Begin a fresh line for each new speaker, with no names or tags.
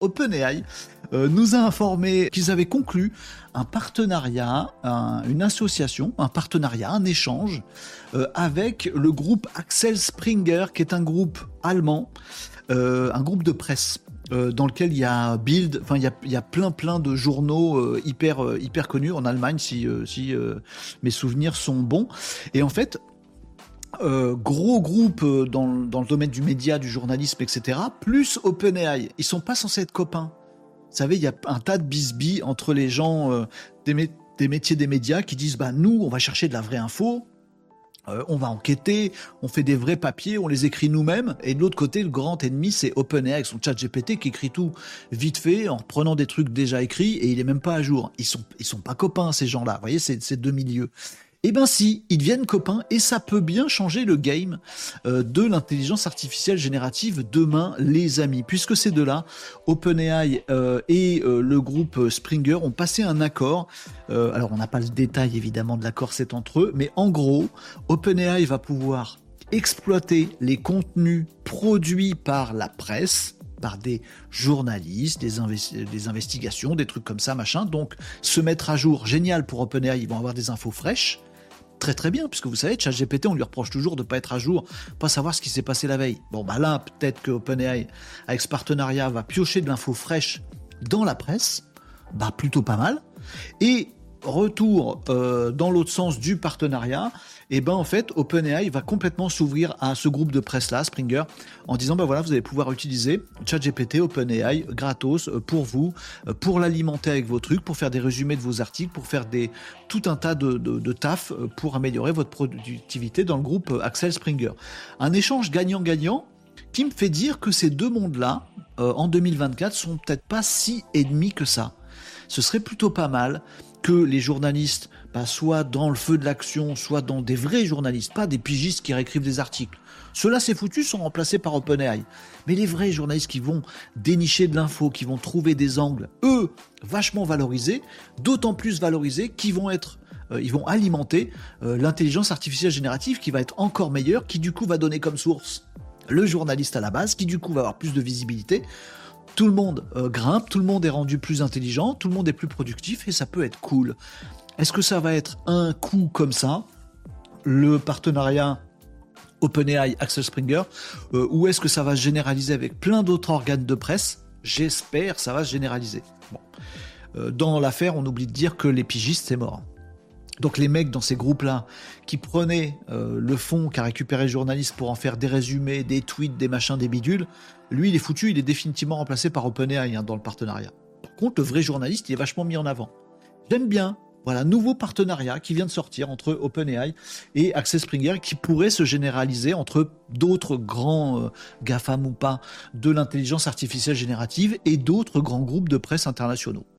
OpenAI euh, nous a informé qu'ils avaient conclu un partenariat, une association, un partenariat, un échange euh, avec le groupe Axel Springer, qui est un groupe allemand, euh, un groupe de presse. dans lequel il y a Bild, enfin il y a, il y a plein plein de journaux hyper hyper connus en Allemagne si si mes souvenirs sont bons et en fait euh, gros groupe euh, dans, le domaine du média, du journalisme, etc., plus OpenAI. Ils sont pas censés être copains. Vous savez, il y a un tas de bisbis entre les gens euh, des, métiers des médias qui disent bah nous, on va chercher de la vraie info, on va enquêter, on fait des vrais papiers, on les écrit nous-mêmes. Et de l'autre côté, le grand ennemi, c'est OpenAI avec son chat GPT qui écrit tout vite fait en reprenant des trucs déjà écrits et il est même pas à jour. Ils sont, ils sont pas copains, ces gens-là. Vous voyez, c'est deux milieux. Eh ben si, ils deviennent copains et ça peut bien changer le game euh, de l'intelligence artificielle générative demain, les amis, puisque ces deux-là, OpenAI euh, et euh, le groupe Springer, ont passé un accord. alors on n'a pas le détail évidemment de l'accord, c'est entre eux, mais en gros, OpenAI va pouvoir exploiter les contenus produits par la presse, par des journalistes, des, investigations, des trucs comme ça, machin. Donc, se mettre à jour, génial pour OpenAI, ils vont avoir des infos fraîches très très bien, puisque vous savez, ChatGPT, on lui reproche toujours de ne pas être à jour, pas savoir ce qui s'est passé la veille. Bon, bah là, peut-être que OpenAI, avec ce partenariat, va piocher de l'info fraîche dans la presse, bah plutôt pas mal. Et retour euh, dans l'autre sens du partenariat, et eh ben en fait OpenAI va complètement s'ouvrir à ce groupe de presse là, Springer, en disant ben voilà vous allez pouvoir utiliser ChatGPT, OpenAI gratos euh, pour vous, euh, pour l'alimenter avec vos trucs, pour faire des résumés de vos articles, pour faire des tout un tas de, de, taf pour améliorer votre productivité dans le groupe Axel Springer. Un échange gagnant-gagnant qui me fait dire que ces deux mondes-là, en 2024, sont peut-être pas si ennemis que ça. Ce serait plutôt pas mal que les journalistes bah, soient dans le feu de l'action, soit dans des vrais journalistes, pas des pigistes qui réécrivent des articles. Ceux-là, c'est foutu, sont remplacés par OpenAI. Mais les vrais journalistes qui vont dénicher de l'info, qui vont trouver des angles, eux, vachement valorisés, d'autant plus valorisés, qui vont être euh, ils vont alimenter euh, l'intelligence artificielle générative qui va être encore meilleure, qui du coup va donner comme source le journaliste à la base, qui du coup va avoir plus de visibilité tout le monde euh, grimpe, tout le monde est rendu plus intelligent, tout le monde est plus productif et ça peut être cool. Est-ce que ça va être un coup comme ça, le partenariat OpenAI Axel Springer, euh, ou est-ce que ça va se généraliser avec plein d'autres organes de presse? J'espère ça va se généraliser. Euh, dans l'affaire, on oublie de dire que les pigistes, c'est mort. Donc les mecs dans ces groupes-là qui prenaient le fond qu'a récupéré le journaliste pour en faire des résumés, des tweets, des machins, des bidules, lui, il est foutu, il est définitivement remplacé par OpenAI hein, dans le partenariat. Par contre, le vrai journaliste, il est vachement mis en avant. J'aime bien. Voilà, nouveau partenariat qui vient de sortir entre OpenAI et Access Springer qui pourrait se généraliser entre d'autres grands euh, GAFAM ou pas de l'intelligence artificielle générative et d'autres grands groupes de presse internationaux.